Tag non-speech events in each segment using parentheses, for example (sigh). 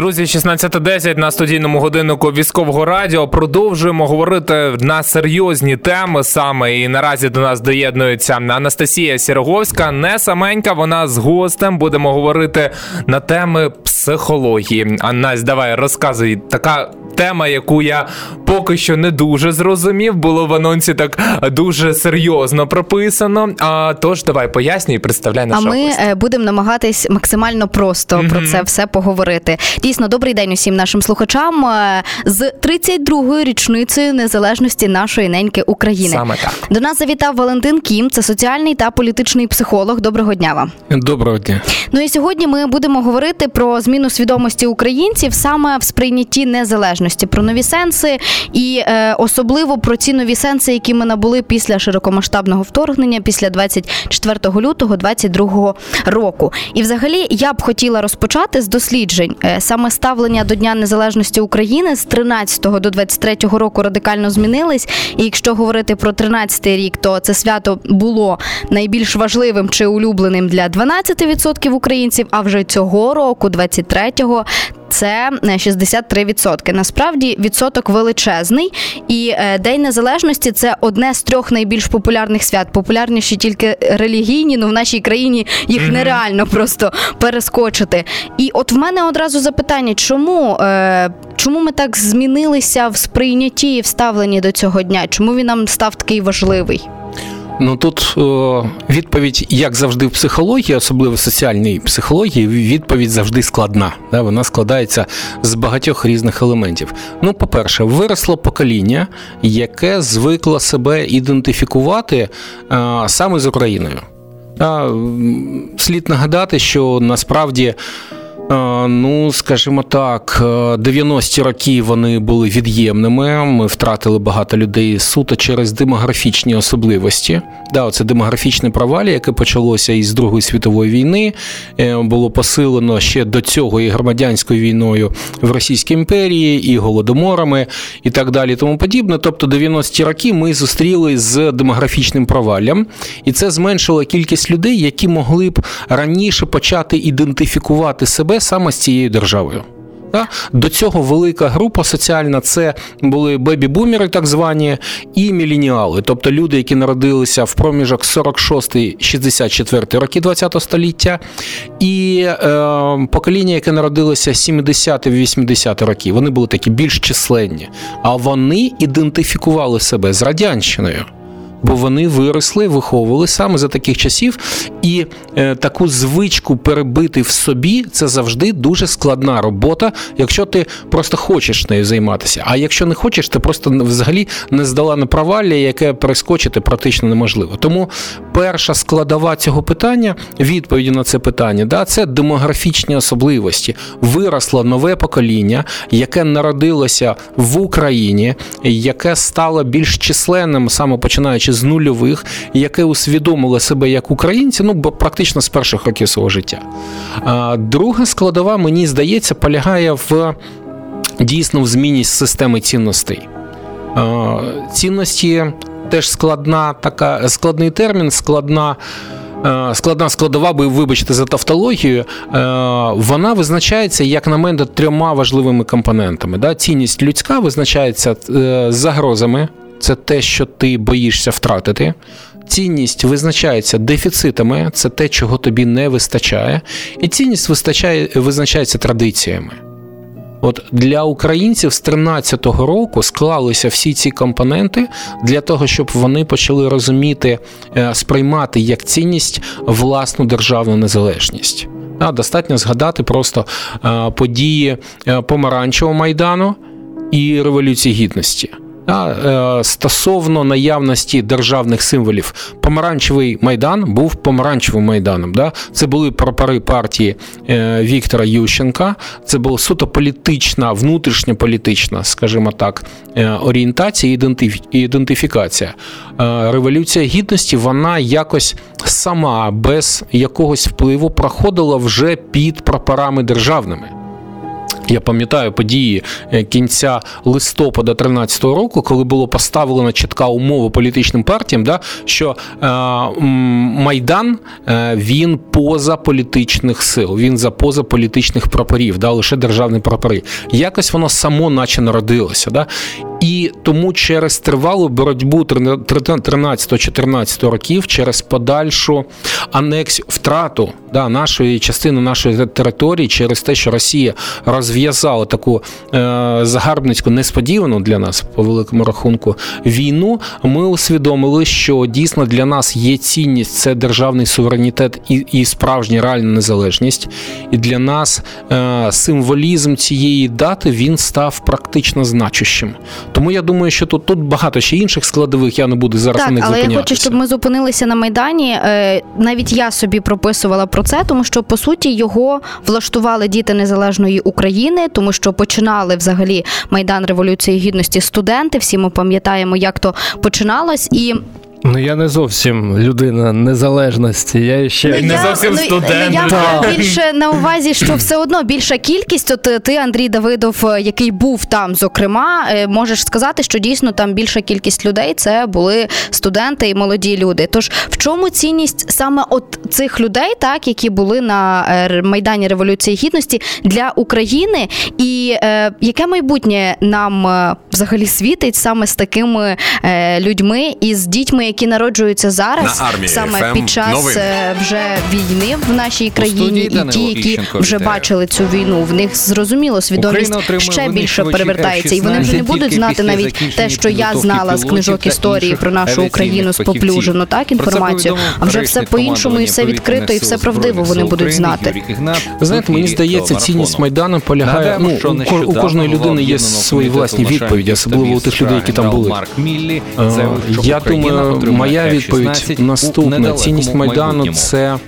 Друзі, 16.10 на студійному годиннику військового радіо. Продовжуємо говорити на серйозні теми саме. І наразі до нас доєднується Анастасія Сіроговська. Не саменька, вона з гостем. Будемо говорити на теми психології. Анась, давай розказуй. Така тема, яку я поки що не дуже зрозумів. Було в анонсі так дуже серйозно прописано. А тож давай пояснюй і представляй А ми гостя. е, будемо намагатись максимально просто про це все поговорити. Дійсно, добрий день усім нашим слухачам е, з 32-ю річницею незалежності нашої неньки України. Саме так. До нас завітав Валентин Кім, це соціальний та політичний психолог. Доброго дня вам. Доброго дня. Ну і сьогодні ми будемо говорити про зміну свідомості українців саме в сприйнятті незалежності, про нові сенси і е, особливо про ці нові сенси, які ми набули після широкомасштабного вторгнення, після 24 лютого 2022 року. І взагалі я б хотіла розпочати з досліджень. Е, Саме ставлення до Дня Незалежності України з 13 до 23 року радикально змінились. І якщо говорити про 13 рік, то це свято було найбільш важливим чи улюбленим для 12% українців. А вже цього року, 23-го, це е, 63%. Насправді відсоток величезний. І е, День Незалежності це одне з трьох найбільш популярних свят. Популярніші тільки релігійні, ну в нашій країні їх нереально просто перескочити. І от в мене одразу запитання: чому, е, чому ми так змінилися в сприйнятті і в ставленні до цього дня? Чому він нам став такий важливий? Ну тут о, відповідь, як завжди, в психології, особливо в соціальній психології, відповідь завжди складна. Да? Вона складається з багатьох різних елементів. Ну, по-перше, виросло покоління, яке звикло себе ідентифікувати а, саме з Україною. Слід нагадати, що насправді. Е, Ну, скажімо так, е, 90-ті роки вони були від'ємними. Ми втратили багато людей суто через демографічні особливості. Да, оце демографічне провалі, яке почалося із Другої світової війни, е, було посилено ще до цього і громадянською війною в Російській імперії, і голодоморами, і так далі, тому подібне. Тобто, 90-ті роки ми зустріли з демографічним проваллям, і це зменшило кількість людей, які могли б раніше почати ідентифікувати себе саме з цією державою. До цього велика група соціальна це були бебі-бумери, так звані, і міленіали, тобто люди, які народилися в проміжок 46-64 роки ХХ століття, і е, покоління, яке народилося 70-80 роки, вони були такі більш численні, а вони ідентифікували себе з радянщиною. Бо вони виросли, виховували саме за таких часів, і е, таку звичку перебити в собі це завжди дуже складна робота, якщо ти просто хочеш нею займатися. А якщо не хочеш, ти просто взагалі не здала на провалля, яке перескочити практично неможливо. Тому перша складова цього питання, відповіді на це питання, да, це демографічні особливості. Виросло нове покоління, яке народилося в Україні, яке стало більш численним, саме починаючи з нульових, яке усвідомило себе як українці, ну бо практично з перших років свого життя. Друга складова, мені здається, полягає в дійсно в зміні системи цінностей. Цінності теж складна така складний термін, складна. Складна складова, би вибачте за тавтологію, вона визначається, як на мене, трьома важливими компонентами. Цінність людська визначається е, загрозами, це те, що ти боїшся втратити. Цінність визначається дефіцитами, це те, чого тобі не вистачає. І цінність вистачає, визначається традиціями. От для українців з 13-го року склалися всі ці компоненти для того, щоб вони почали розуміти, е, сприймати як цінність власну державну незалежність. Достатньо згадати просто е, події е, помаранчевого майдану і Революції Гідності. Е, стосовно наявності державних символів, помаранчевий майдан був помаранчевим майданом. Да? Це були прапори партії е, Віктора Ющенка. Це була суто політична, внутрішньополітична, скажімо так, е, орієнтація і ідентифікація. Революція гідності вона якось сама без якогось впливу проходила вже під прапорами державними. Я пам'ятаю події е, кінця листопада 2013 року, коли було поставлена чітка умова політичним партіям, да, що е, Майдан е, він поза політичних сил, він за поза політичних прапорів, да, лише державні прапори. Якось воно само наче народилося. Да? І тому через тривалу боротьбу 13-14 років, через подальшу анексію, втрату да, нашої частини нашої території, через те, що Росія розв'язала таку е, загарбницьку несподівану для нас по великому рахунку війну, ми усвідомили, що дійсно для нас є цінність це державний суверенітет і, і справжня реальна незалежність. І для нас е, символізм цієї дати він став практично значущим. Тому я думаю, що тут тут багато ще інших складових. Я не буду зараз Так, на них але я хочу, щоб ми зупинилися на майдані. Е, Навіть я собі прописувала про це, тому що по суті його влаштували діти незалежної України, тому що починали взагалі майдан революції гідності студенти. Всі ми пам'ятаємо, як то починалось, і Ну я не зовсім людина незалежності. Я ще Не я, зовсім студент. Я маю більше на увазі, що все одно більша кількість. От е, ти, Андрій Давидов, е, який був там, зокрема, е, можеш сказати, що дійсно там більша кількість людей це були студенти і молоді люди. Тож в чому цінність саме от цих людей, так які були на майдані революції гідності для України, і е, яке майбутнє нам взагалі світить саме з такими е, людьми і з дітьми, які народжуються зараз, На армії саме FM під час новини. е, вже війни в нашій країні, і ті, які вже бачили цю війну, в них зрозуміло свідомість ще більше перевертається, і вони вже не будуть знати навіть те, що я знала з книжок історії про нашу Україну фахівців. споплюжену, так інформацію. А вже все по-іншому і все відкрито, і все правдиво вони будуть знати. Ви знаєте, мені здається, цінність майдану полягає. Ну у кожної людини є свої власні відповіді, особливо у тих людей, які там були. Марк Міллі Е, Я думаю, моя F-16 відповідь наступна. Цінність майдану це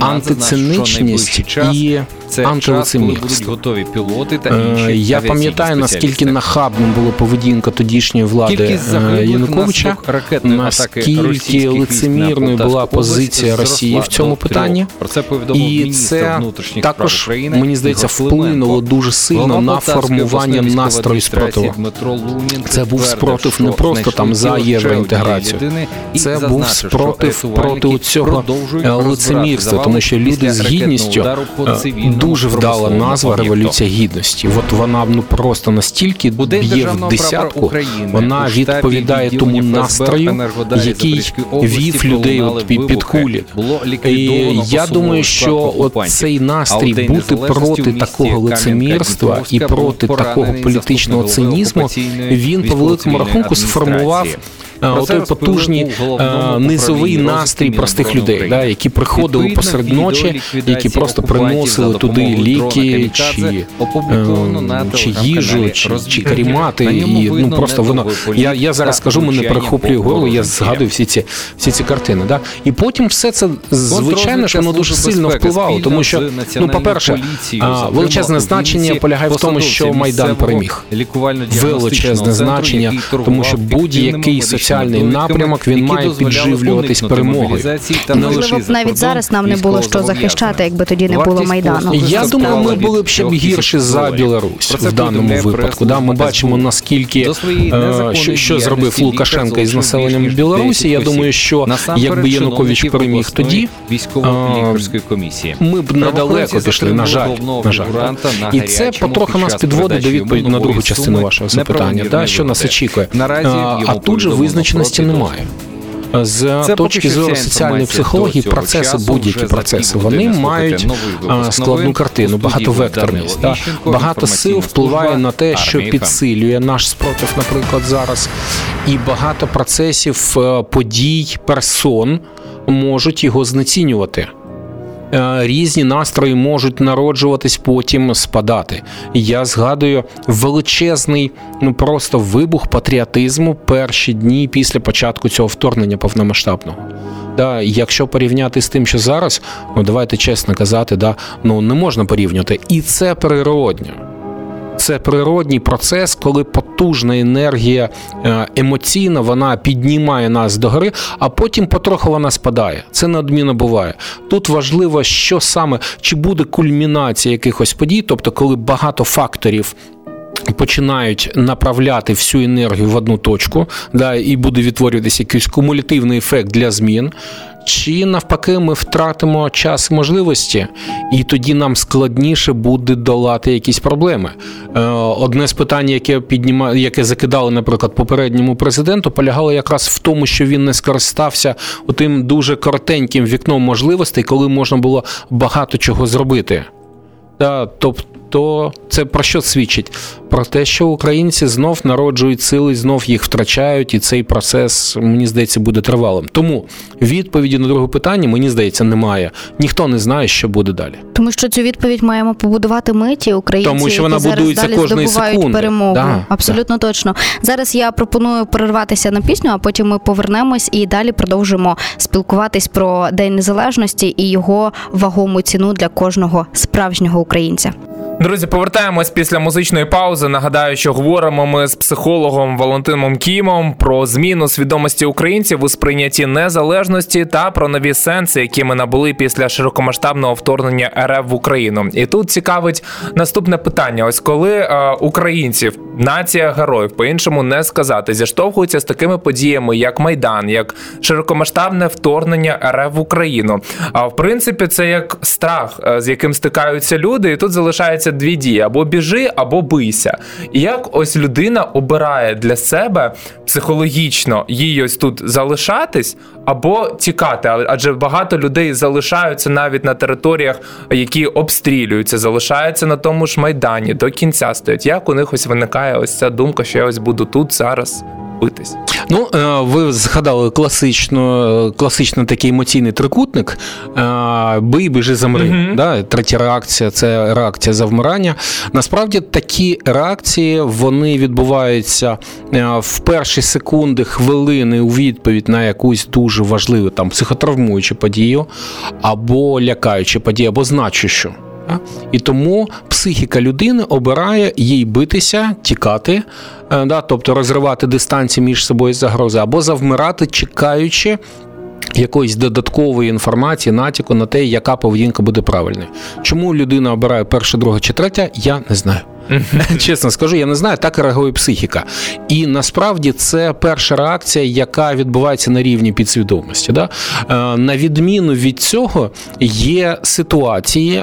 антициничність і це час, коли будуть готові пілоти та Е, інші Я пам'ятаю, наскільки нахабним була поведінка тодішньої влади е, Януковича. Наскільки лицемірною була позиція Росії в цьому питанні. Про це повідомив міністр це внутрішніх також, України. мені здається, вплинуло дуже сильно на формування настрою спротиву. Це був спротив не просто там за євроінтеграцію. Це був спротив проти цього лицемірства, тому що люди з гідністю дуже вдала назва. Революція Гідності. От вона ну просто настільки б'є в десятку. України Вона відповідає тому настрою, який вів людей от під, під кулі. Було І я думаю, що от цей настрій бути проти такого лицемірства і проти такого політичного цинізму, він по великому рахунку сформував е, отой потужний головному е, низовий настрій простих людей, да, які приходили посеред ночі, які просто приносили туди ліки чи, е, чи їжу, чи, чи карімати. І ну просто воно я, я зараз та кажу, мене перехоплює по горло. Я згадую всі ці всі ці картини. Да? І потім все це звичайно, що воно дуже сильно впливало, тому що ну, а, зокрема, величезне значення полягає в тому, що Майдан переміг. Величезне значення, тому що будь-який медичними соціальний напрямок він має підживлюватись перемогою. та Не Можливо, лише за навіть зараз нам не було що захищати, якби тоді не було майдану. Я думаю, ми були б ще б гірші за. Білорусь в даному випадку. Да, ми бачимо наскільки е, що, що зробив Лукашенко із населенням Білорусі. Я думаю, що якби Янукович переміг тоді, військово-лікарської комісії. ми б недалеко пішли. На жаль, на жаль. на І це потроху нас підводить до відповіді на другу частину вашого запитання. Да, що нас очікує? Наразі А, тут же повідомлено визначеності немає. З Це точки зору соціальної психології, процеси, будь-які процеси, вони мають новий складну картину, багатовекторність. Та Багато сил впливає на те, що підсилює наш спротив, наприклад, зараз. І багато процесів, е, подій, персон можуть його знецінювати. Е, Різні настрої можуть народжуватись, потім спадати. Я згадую величезний, ну просто вибух патріотизму перші дні після початку цього вторгнення повномасштабного. Да, якщо порівняти з тим, що зараз, ну давайте чесно казати, да, ну не можна порівнювати. І це природньо. Це природній процес, коли потужна енергія е, емоційна, вона піднімає нас до гори, а потім потроху вона спадає. Це неодмінно буває. Тут важливо, що саме чи буде кульмінація якихось подій, тобто коли багато факторів. Починають направляти всю енергію в одну точку, да, і буде відтворюватися якийсь кумулятивний ефект для змін. Чи навпаки, ми втратимо час і можливості, і тоді нам складніше буде долати якісь проблеми. Е, Одне з питань, яке підніма, яке закидали, наприклад, попередньому президенту, полягало якраз в тому, що він не скористався тим дуже коротеньким вікном можливостей, коли можна було багато чого зробити. Тобто, це про що свідчить? Про те, що українці знов народжують сили, знов їх втрачають, і цей процес, мені здається, буде тривалим. Тому відповіді на друге питання, мені здається, немає. Ніхто не знає, що буде далі. Тому що цю відповідь маємо побудувати ми, ті українці, Тому що вона які зараз далі кожної здобувають секунди. перемогу. Да, Абсолютно точно. Зараз я пропоную перерватися на пісню, а потім ми повернемось і далі продовжимо спілкуватись про День Незалежності і його вагому ціну для кожного справжнього українця. Друзі, повертаємось після музичної паузи. Нагадаю, що говоримо ми з психологом Валентином Кімом про зміну свідомості українців у сприйнятті незалежності та про нові сенси, які ми набули після широкомасштабного вторгнення РФ в Україну. І тут цікавить наступне питання: ось коли е, українців, нація героїв, по-іншому не сказати, зіштовхуються з такими подіями, як Майдан, як широкомасштабне вторгнення РФ в Україну. А в принципі, це як страх, е, з яким стикаються люди, і тут залишається дві дії: або біжи, або бийся. І як ось людина обирає для себе психологічно їй ось тут залишатись або тікати, адже багато людей залишаються навіть на територіях, які обстрілюються, залишаються на тому ж майдані до кінця стоять. Як у них ось виникає ось ця думка, що я ось буду тут зараз битись? Ну, е, ви згадали класично, класичний такий емоційний трикутник. е, Бий, біжи, замри. Мгм. Да? Третя реакція це реакція завмирання. Насправді такі реакції вони відбуваються е, в перші секунди, хвилини у відповідь на якусь дуже важливу там психотравмуючу подію, або лякаючу подію, або значущу. І тому психіка людини обирає їй битися, тікати, е, тобто розривати дистанцію між собою загрози, або завмирати, чекаючи. Якоїсь додаткової інформації, натяку на те, яка поведінка буде правильною. Чому людина обирає перше, друге чи третє, я не знаю. (laughs) Чесно скажу, я не знаю, так реагує психіка. І насправді це перша реакція, яка відбувається на рівні підсвідомості. Да? Е, На відміну від цього, є ситуації,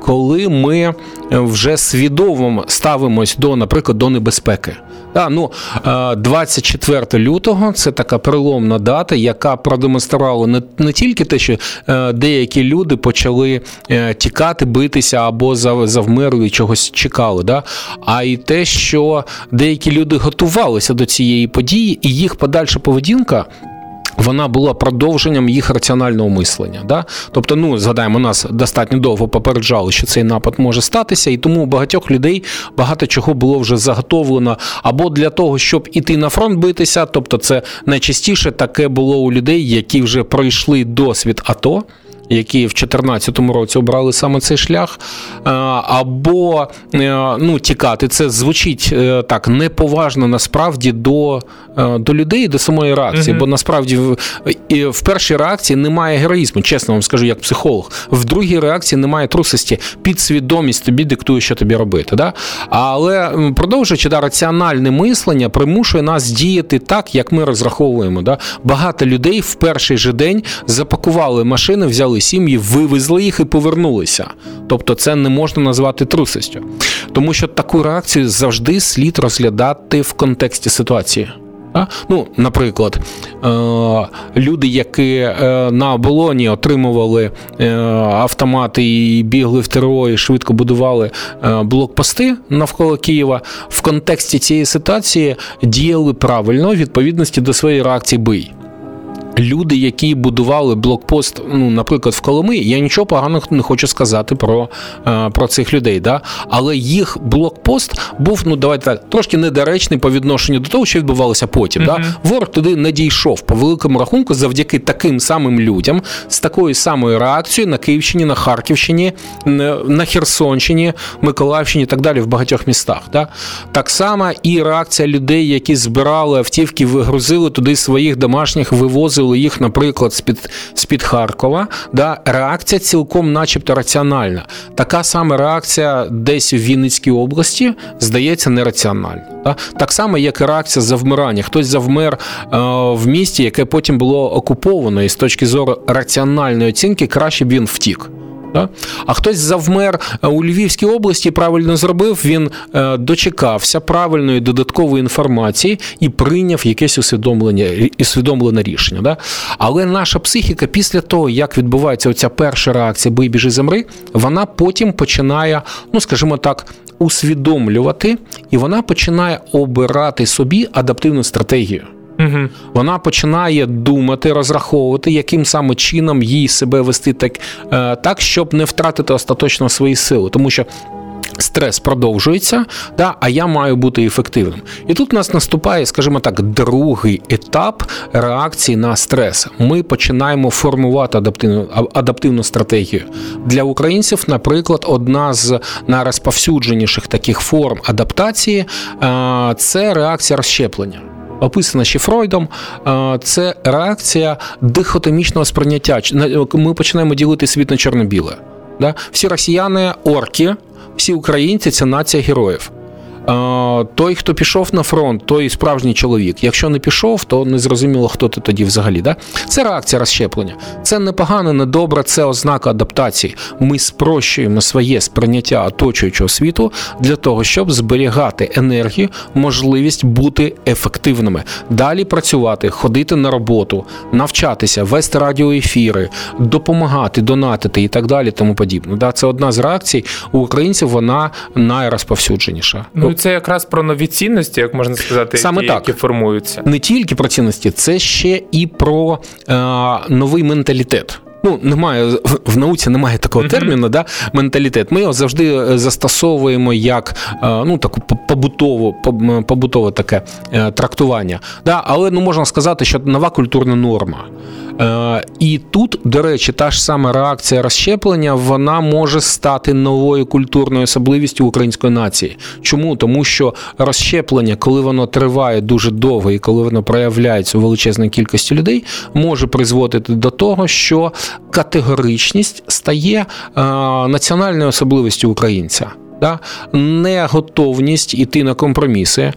коли ми вже свідомо ставимось до, наприклад, до небезпеки. Да, ну, е, 24 лютого це така переломна дата, яка продемонструвала не, не тільки те, що е, деякі люди почали е, тікати, битися або зав- завмерли і чогось чекали, да? а й те, що деякі люди готувалися до цієї події, і їх подальша поведінка. Вона була продовженням їх раціонального мислення. Да? Тобто, ну згадаємо, нас достатньо довго попереджали, що цей напад може статися, і тому у багатьох людей багато чого було вже заготовлено або для того, щоб іти на фронт битися. Тобто, це найчастіше таке було у людей, які вже пройшли досвід АТО. Які в 2014 році обрали саме цей шлях, е, або е, ну, тікати. Це звучить е, так неповажно насправді до, до людей, до самої реакції. Мгм. Бо насправді в, в першій реакції немає героїзму, чесно вам скажу, як психолог. В другій реакції немає трусості. Підсвідомість тобі диктує, що тобі робити. Да? Але продовжуючи да, раціональне мислення, примушує нас діяти так, як ми розраховуємо. Да? Багато людей в перший же день запакували машини, взяли сім'ї, вивезли їх і повернулися. Тобто, це не можна назвати трусостю. Тому що таку реакцію завжди слід розглядати в контексті ситуації. А? Ну, наприклад, е, люди, які е, на оболоні отримували е, автомати і бігли в ТРО і швидко будували е, блокпости навколо Києва, в контексті цієї ситуації діяли правильно в відповідності до своєї реакції бий. Люди, які будували блокпост, ну, наприклад, в Коломи, я нічого поганого не хочу сказати про, е, про цих людей. Да? Але їх блокпост був, ну давайте так, трошки недоречний по відношенню до того, що відбувалося потім. Да? Ворог туди не дійшов по великому рахунку завдяки таким самим людям з такою самою реакцією на Київщині, на Харківщині, на на Херсонщині, Миколаївщині і так далі в багатьох містах. Да? Так само і реакція людей, які збирали автівки, вигрузили туди своїх домашніх, вивозили їх, наприклад, з-під, з-під Харкова. Да? Реакція цілком, начебто, раціональна. Така сама реакція десь в Вінницькій області здається нераціональна. Да? Так само, як і реакція завмирання. Хтось завмер е, в місті, яке потім було окуповано, і з точки зору раціональної оцінки краще б він втік. Да? А хтось завмер е, у Львівській області, правильно зробив, він е, дочекався правильної додаткової інформації і прийняв якесь усвідомлення усвідомлене рішення. Да? Але наша психіка, після того, як відбувається оця перша реакція бий, біжи, замри, вона потім починає, ну скажімо так, усвідомлювати, і вона починає обирати собі адаптивну стратегію. Угу. Вона починає думати, розраховувати, яким саме чином їй себе вести так, е, так щоб не втратити остаточно свої сили, тому що. Стрес продовжується, да, а я маю бути ефективним. І тут у нас наступає, скажімо так, другий етап реакції на стрес. Ми починаємо формувати адаптивну адаптивну стратегію для українців. Наприклад, одна з найрозповсюдженіших таких форм адаптації е, це реакція розщеплення описана ще Фройдом, це реакція дихотомічного сприйняття. Ми починаємо ділити світ на чорно-біле. Всі росіяни орки, всі українці це нація героїв той, хто пішов на фронт, той справжній чоловік. Якщо не пішов, то не зрозуміло, хто ти тоді взагалі. Да? Це реакція розщеплення. Це не погано, не добре, це ознака адаптації. Ми спрощуємо своє сприйняття оточуючого світу для того, щоб зберігати енергію, можливість бути ефективними, далі працювати, ходити на роботу, навчатися, вести радіоефіри, допомагати, донатити і так далі. Тому подібне. Да? Це одна з реакцій у українців. Вона найрозповсюдженіша. Ну це якраз про нові цінності, як можна сказати, Саме які, так. які формуються. Не тільки про цінності, це ще і про е, новий менталітет. Ну, немає в науці немає такого mm-hmm. терміну, да, менталітет. Ми його завжди е, застосовуємо як е, ну, таку побутову, побутове таке е, трактування. Да, Але ну, можна сказати, що нова культурна норма. І тут, до речі, та ж сама реакція розщеплення вона може стати новою культурною особливістю української нації. Чому? Тому що розщеплення, коли воно триває дуже довго і коли воно проявляється у величезній кількості людей, може призводити до того, що категоричність стає національною особливістю українця да? не готовність іти на компроміси, е,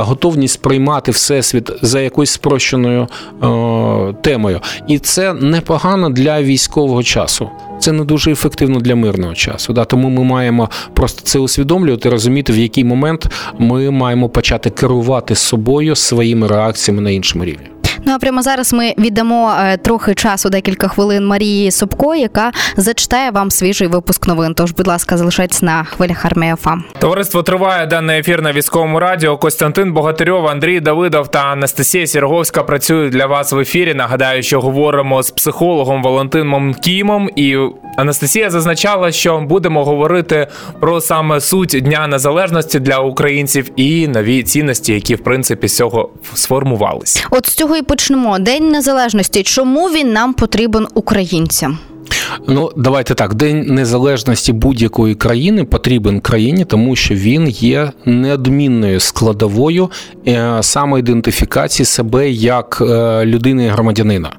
готовність приймати всесвіт за якоюсь спрощеною е, темою. І це непогано для військового часу. Це не дуже ефективно для мирного часу. Да? Тому ми маємо просто це усвідомлювати, розуміти, в який момент ми маємо почати керувати собою своїми реакціями на іншому рівні. Ну а прямо зараз ми віддамо е, трохи часу, декілька хвилин Марії Собко, яка зачитає вам свіжий випуск новин. Тож, будь ласка, залишайтесь на хвилях армія ФАМ. Товариство триває денний ефір на військовому радіо. Костянтин Богатирьов, Андрій Давидов та Анастасія Сірговська працюють для вас в ефірі. Нагадаю, що говоримо з психологом Валентином Кімом. І Анастасія зазначала, що будемо говорити про саме суть Дня Незалежності для українців і нові цінності, які в принципі з цього сформувались. От з цього і почнемо. День незалежності. Чому він нам потрібен українцям? Ну, давайте так. День незалежності будь-якої країни потрібен країні, тому що він є неодмінною складовою е, самоідентифікації себе як е, людини і громадянина.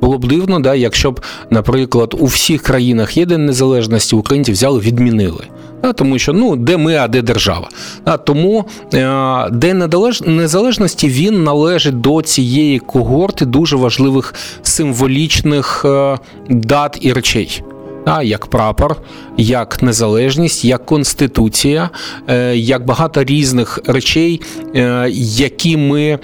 Було б дивно, да, якщо б, наприклад, у всіх країнах є день незалежності, українці взяли, відмінили. Да, тому що ну, де ми, а де держава. Да, тому е, День незалежності він належить до цієї когорти дуже важливих символічних е, дат і речей. Да, як прапор, як незалежність, як конституція, е, як багато різних речей, е, які ми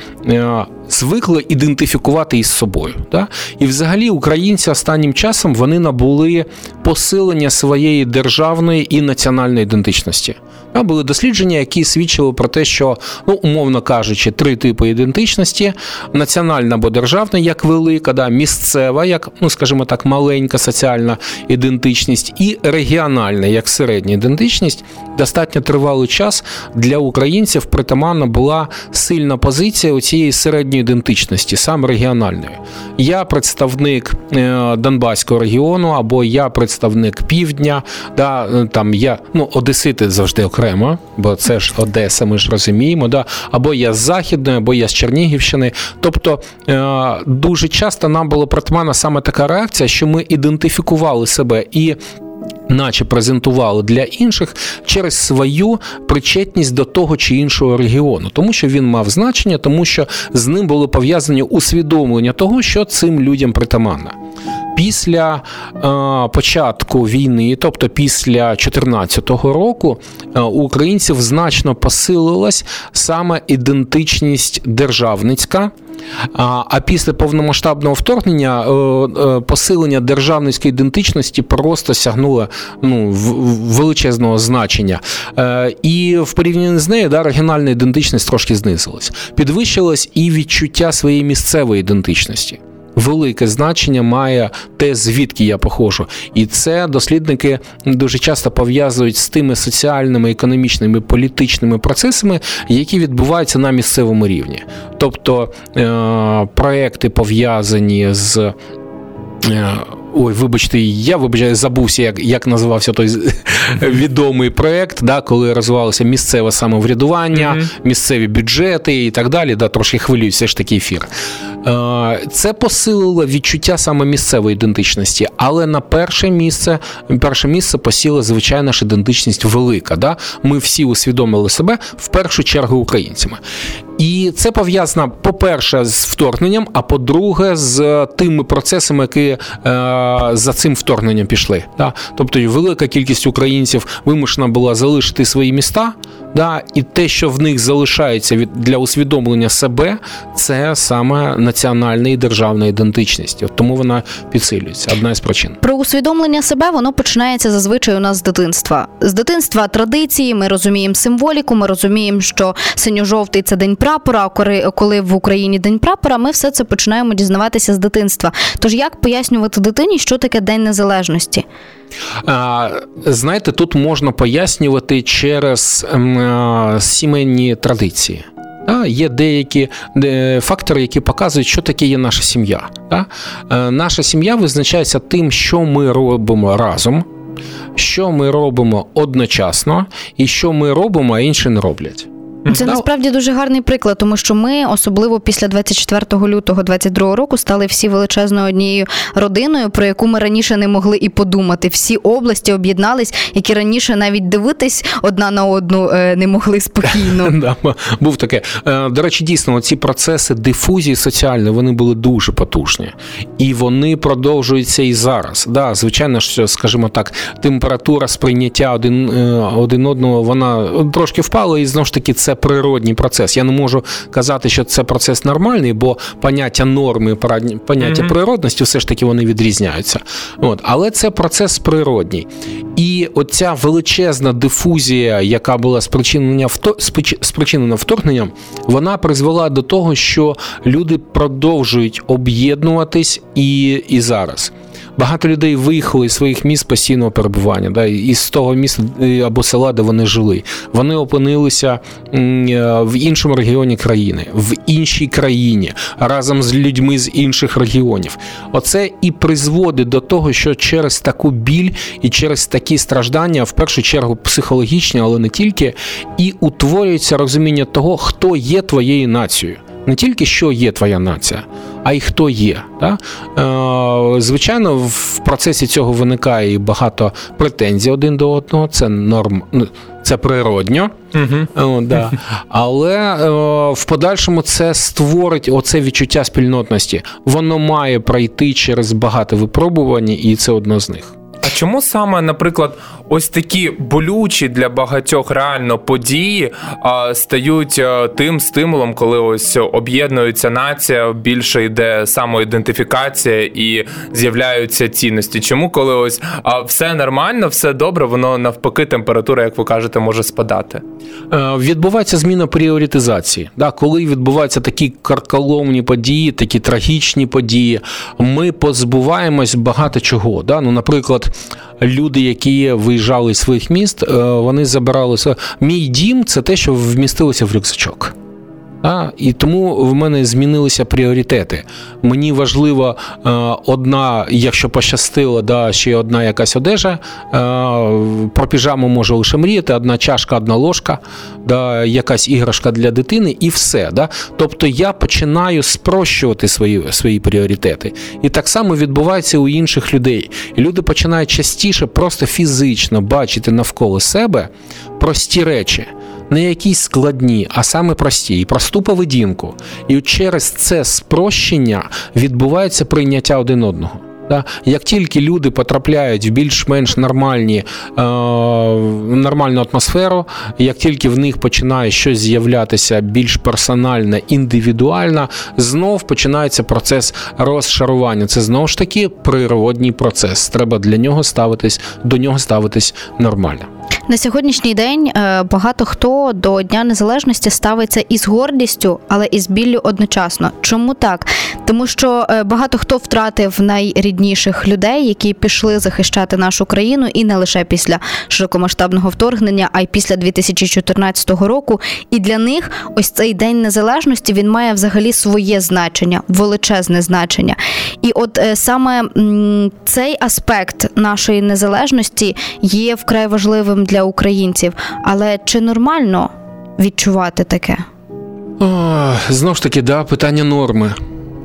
звикли ідентифікувати із собою. Да? І взагалі українці останнім часом вони набули посилення своєї державної і національної ідентичності. Да, були дослідження, які свідчили про те, що, ну, умовно кажучи, три типи ідентичності: національна або державна, як велика, да, місцева, як, ну скажімо так, маленька соціальна ідентичність, і регіональна, як середня ідентичність, достатньо тривалий час для українців притаманна була сильна позиція у цієї середньої ідентичності, саме регіональної. Я представник е, Донбаського регіону, або я представник півдня, да, е, там я ну, Одесити завжди окремо, бо це ж Одеса, ми ж розуміємо. Да, або я з Західної, або я з Чернігівщини. Тобто е, дуже часто нам було притаманна саме така реакція, що ми ідентифікували себе і. Наче презентували для інших через свою причетність до того чи іншого регіону, тому що він мав значення, тому що з ним були пов'язані усвідомлення того, що цим людям притаманно. Після е, початку війни, тобто після 2014 року, е, у українців значно посилилась саме ідентичність державницька. А після повномасштабного вторгнення е, е, посилення державницької ідентичності просто сягнуло ну, величезного значення. Е, І в порівнянні з нею да, регіональна ідентичність трошки знизилась. Підвищилось і відчуття своєї місцевої ідентичності. Велике значення має те, звідки я походжу. І це дослідники дуже часто пов'язують з тими соціальними, економічними, політичними процесами, які відбуваються на місцевому рівні. Тобто е- проекти пов'язані з. Е, Ой, вибачте, я вибачаю, забувся, як, як називався той (laughs) відомий проект, да, коли розвивалося місцеве самоврядування, Мгм. місцеві бюджети і так далі. Да, трошки хвилююсь, все ж таки ефір. Е, Це посилило відчуття саме місцевої ідентичності, але на перше місце, перше місце посіла звичайна ж ідентичність велика. Да? Ми всі усвідомили себе в першу чергу українцями. І це пов'язано, по-перше, з вторгненням, а по-друге, з тими процесами, які е, за цим вторгненням пішли. Да? Тобто велика кількість українців вимушена була залишити свої міста, да? і те, що в них залишається від для усвідомлення себе, це саме національна і державна ідентичність. От Тому вона підсилюється. Одна із причин. Про усвідомлення себе воно починається зазвичай у нас з дитинства. З дитинства традиції, ми розуміємо символіку, ми розуміємо, що синьо-жовтий це день прапора. А коли, в Україні день прапора, ми все це починаємо дізнаватися з дитинства. Тож як пояснювати дитині, що таке День Незалежності? Знаєте, тут можна пояснювати через сімейні традиції. Є деякі де, фактори, які показують, що таке є наша сім'я. Е, Наша сім'я визначається тим, що ми робимо разом, що ми робимо одночасно, і що ми робимо, а інші не роблять. Це насправді дуже гарний приклад, тому що ми, особливо після 24 лютого 22 року, стали всі величезною однією родиною, про яку ми раніше не могли і подумати. Всі області об'єднались, які раніше навіть дивитись одна на одну е, не могли спокійно. (laughs) Був таке. Е, До речі, дійсно, ці процеси дифузії соціальної вони були дуже потужні, і вони продовжуються і зараз. Да, звичайно, що, скажімо так, температура сприйняття один, е, один одного вона трошки впала, і знову ж таки це природній процес. Я не можу казати, що це процес нормальний, бо поняття норми, поняття Мгм. природності все ж таки вони відрізняються. От, але це процес природній. І оця величезна дифузія, яка була спричинена, спричинена вторгненням, вона призвела до того, що люди продовжують об'єднуватись і, і зараз. Багато людей виїхали з своїх місць постійного перебування, да, із того міста е, або села, де вони жили. Вони опинилися е, в іншому регіоні країни, в іншій країні, разом з людьми з інших регіонів. Оце і призводить до того, що через таку біль і через такі страждання, в першу чергу психологічні, але не тільки, і утворюється розуміння того, хто є твоєю нацією. Не тільки що є твоя нація, а й хто є. Да? Е, звичайно, в процесі цього виникає і багато претензій один до одного. Це норм, ну, це природньо. Угу. О, да. (laughs) Але е, в подальшому це створить оце відчуття спільнотності. Воно має пройти через багато випробувань, і це одно з них. А чому саме, наприклад, ось такі болючі для багатьох реально події а, стають а, тим стимулом, коли ось об'єднується нація, більше йде самоідентифікація і з'являються цінності? Чому, коли ось а, все нормально, все добре, воно навпаки, температура, як ви кажете, може спадати? Е, Відбувається зміна пріоритизації. Да, коли відбуваються такі карколомні події, такі трагічні події, ми позбуваємось багато чого. Да? Ну, наприклад, люди, які виїжджали з своїх міст, е, вони забирали мій дім це те, що вмістилося в рюкзачок. А, і тому в мене змінилися пріоритети. Мені важливо е, одна, якщо пощастило, да, ще одна якась одежа. Е, про піжаму можу лише мріяти, одна чашка, одна ложка, да, якась іграшка для дитини, і все. Да? Тобто я починаю спрощувати свої, свої пріоритети. І так само відбувається у інших людей. І люди починають частіше просто фізично бачити навколо себе прості речі не якісь складні, а саме прості, і просту поведінку. І через це спрощення відбувається прийняття один одного. Як тільки люди потрапляють в більш-менш нормальні, е, нормальну атмосферу, як тільки в них починає щось з'являтися більш персональне, індивідуальне, знов починається процес розшарування. Це знову ж таки природній процес. Треба для нього ставитись, до нього ставитись нормально. На сьогоднішній день е, багато хто до Дня Незалежності ставиться із гордістю, але і з біллю одночасно. Чому так? Тому що е, багато хто втратив найрідніших людей, які пішли захищати нашу країну, і не лише після широкомасштабного вторгнення, а й після 2014 року. І для них ось цей день незалежності він має взагалі своє значення, величезне значення. І от е, саме цей аспект нашої незалежності є вкрай важливим для українців. Але чи нормально відчувати таке? О, знову ж таки, да, питання норми.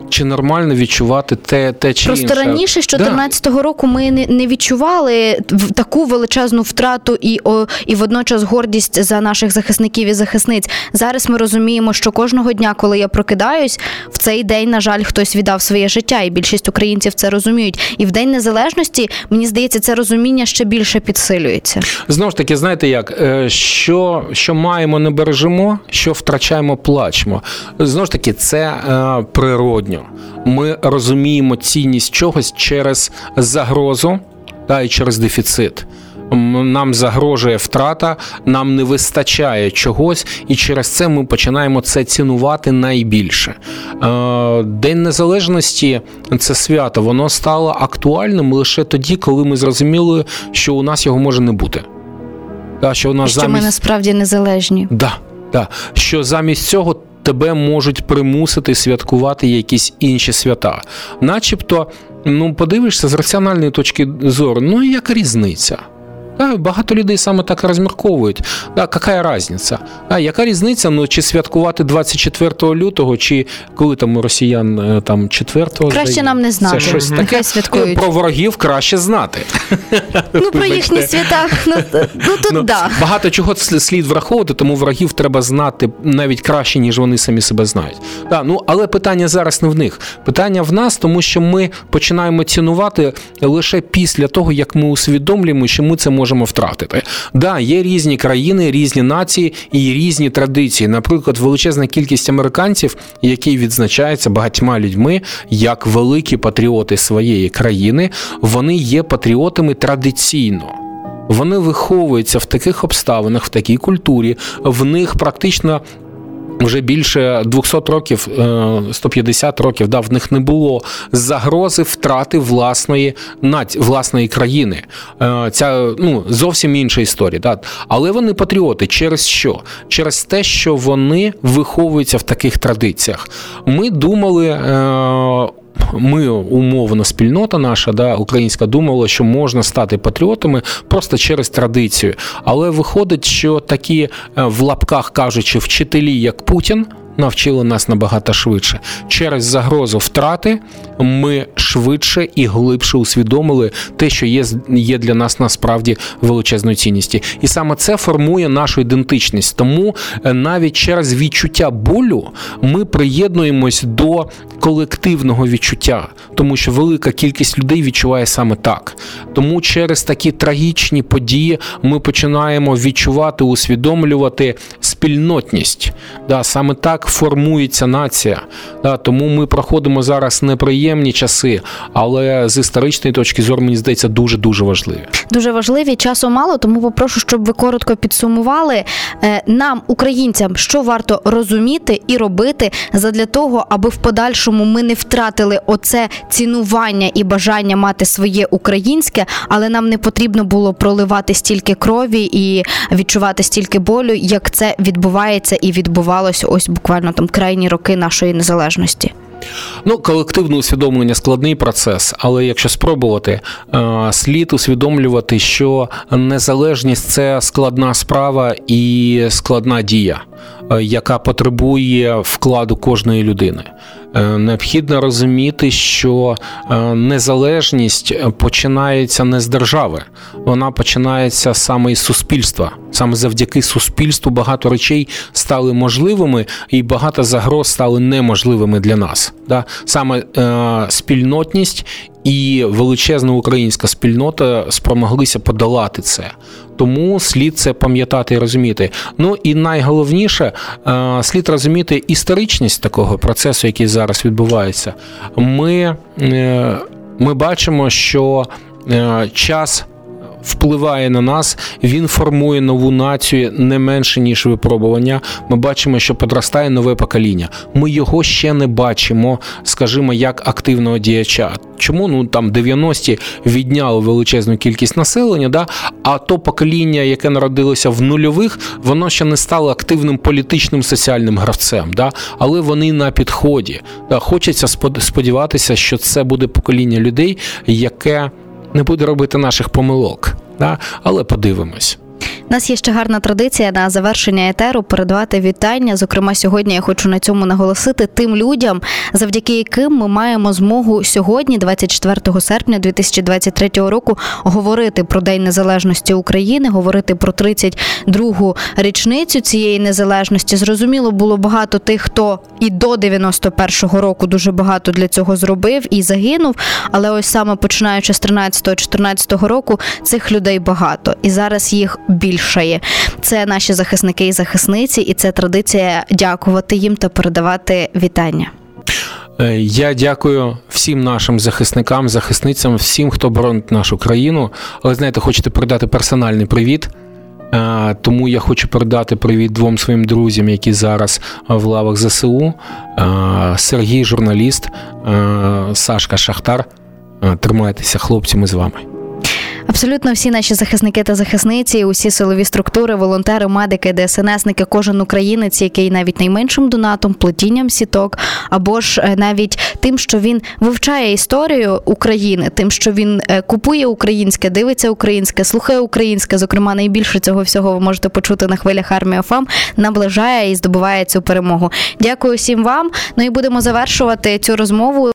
Чи нормально відчувати те, те чи Просто інше? раніше, з 14-го року, ми не, не відчували таку величезну втрату і, о, і водночас гордість за наших захисників і захисниць. Зараз ми розуміємо, що кожного дня, коли я прокидаюсь, в цей день, на жаль, хтось віддав своє життя, і більшість українців це розуміють. І в День Незалежності, мені здається, це розуміння ще більше підсилюється. Знову ж таки, знаєте як, е, що, що маємо, не бережемо, що втрачаємо, плачемо. Знову ж таки, це е, природньо. Ми розуміємо цінність чогось через загрозу та, і через дефіцит. Нам загрожує втрата, нам не вистачає чогось, і через це ми починаємо це цінувати найбільше. Е, День Незалежності це свято, воно стало актуальним лише тоді, коли ми зрозуміли, що у нас його може не бути. Та, що у нас що ми насправді незалежні. Да, да. Що замість цього тебе можуть примусити святкувати якісь інші свята. Начебто, ну, подивишся з раціональної точки зору, ну яка різниця? Да, багато людей саме так і розмірковують. Да, яка різниця? Да, яка різниця, ну, чи святкувати 24 лютого, чи коли там у росіян е, там 4 Краще нам не знати. Це щось таке. святкують. Про ворогів краще знати. Ну про їхні свята, ну, ну тут Ну, да. Багато чого слід враховувати, тому ворогів треба знати навіть краще, ніж вони самі себе знають. Да, ну, але питання зараз не в них. Питання в нас, тому що ми починаємо цінувати лише після того, як ми усвідомлюємо, що ми це можемо втратити. Да, є різні країни, різні нації і різні традиції. Наприклад, величезна кількість американців, які відзначаються багатьма людьми як великі патріоти своєї країни, вони є патріотами традиційно. Вони виховуються в таких обставинах, в такій культурі. В них практично вже більше 200 років, е, 150 років, да, в них не було загрози втрати власної наці- власної країни. Е, Ця ну, зовсім інша історія. Да. Але вони патріоти. Через що? Через те, що вони виховуються в таких традиціях. Ми думали. Ми умовно спільнота наша, да, українська думала, що можна стати патріотами просто через традицію. Але виходить, що такі е, в лапках кажучи, вчителі, як Путін. Навчили нас набагато швидше. Через загрозу втрати ми швидше і глибше усвідомили те, що є, є для нас насправді величезною цінністю. І саме це формує нашу ідентичність. Тому е, навіть через відчуття болю ми приєднуємось до колективного відчуття, тому що велика кількість людей відчуває саме так. Тому через такі трагічні події ми починаємо відчувати, усвідомлювати спільнотність. Да, саме так формується нація. Да, тому ми проходимо зараз неприємні часи, але з історичної точки зору мені здається дуже дуже важливі. Дуже важливі, часу мало, тому попрошу, щоб ви коротко підсумували е, нам, українцям, що варто розуміти і робити задля того, аби в подальшому ми не втратили оце цінування і бажання мати своє українське, але нам не потрібно було проливати стільки крові і відчувати стільки болю, як це відбувається і відбувалося ось буквально там крайні роки нашої незалежності. Ну, колективне усвідомлення складний процес, але якщо спробувати, е, слід усвідомлювати, що незалежність це складна справа і складна дія, яка потребує вкладу кожної людини. Е, Необхідно розуміти, що е, незалежність починається не з держави, вона починається саме із суспільства. Саме завдяки суспільству багато речей стали можливими, і багато загроз стали неможливими для нас. Саме е, спільнотність і величезна українська спільнота спромоглися подолати це. Тому слід це пам'ятати і розуміти. Ну і найголовніше, е, слід розуміти історичність такого процесу, який зараз відбувається. Ми, е, ми бачимо, що е, час. Впливає на нас, він формує нову націю не менше ніж випробування. Ми бачимо, що підростає нове покоління. Ми його ще не бачимо, скажімо, як активного діяча. Чому ну там 90-ті відняли величезну кількість населення, да? а то покоління, яке народилося в нульових, воно ще не стало активним політичним соціальним гравцем. Да? Але вони на підході. Да? Хочеться спод- сподіватися, що це буде покоління людей, яке не буде робити наших помилок. Да? Але подивимось. У нас є ще гарна традиція на завершення етеру передавати вітання. Зокрема, сьогодні я хочу на цьому наголосити тим людям, завдяки яким ми маємо змогу сьогодні, 24 серпня 2023 року, говорити про День Незалежності України, говорити про 32-гу річницю цієї незалежності. Зрозуміло, було багато тих, хто і до 91-го року дуже багато для цього зробив і загинув. Але ось саме починаючи з 13-14 року цих людей багато, і зараз їх більшає. Це наші захисники і захисниці, і це традиція дякувати їм та передавати вітання. Е, Я дякую всім нашим захисникам, захисницям, всім, хто боронить нашу країну. Але знаєте, хочете передати персональний привіт. Е, Тому я хочу передати привіт двом своїм друзям, які зараз в лавах ЗСУ. Е, Сергій, журналіст, е, Сашка Шахтар. Е, Тримайтеся, хлопці, ми з вами. Абсолютно всі наші захисники та захисниці, усі силові структури, волонтери, медики, ДСНСники, кожен українець, який навіть найменшим донатом, плетінням сіток, або ж е, навіть тим, що він вивчає історію України, тим, що він е, купує українське, дивиться українське, слухає українське. Зокрема, найбільше цього всього ви можете почути на хвилях армія ФАМ, наближає і здобуває цю перемогу. Дякую всім вам. Ну і будемо завершувати цю розмову.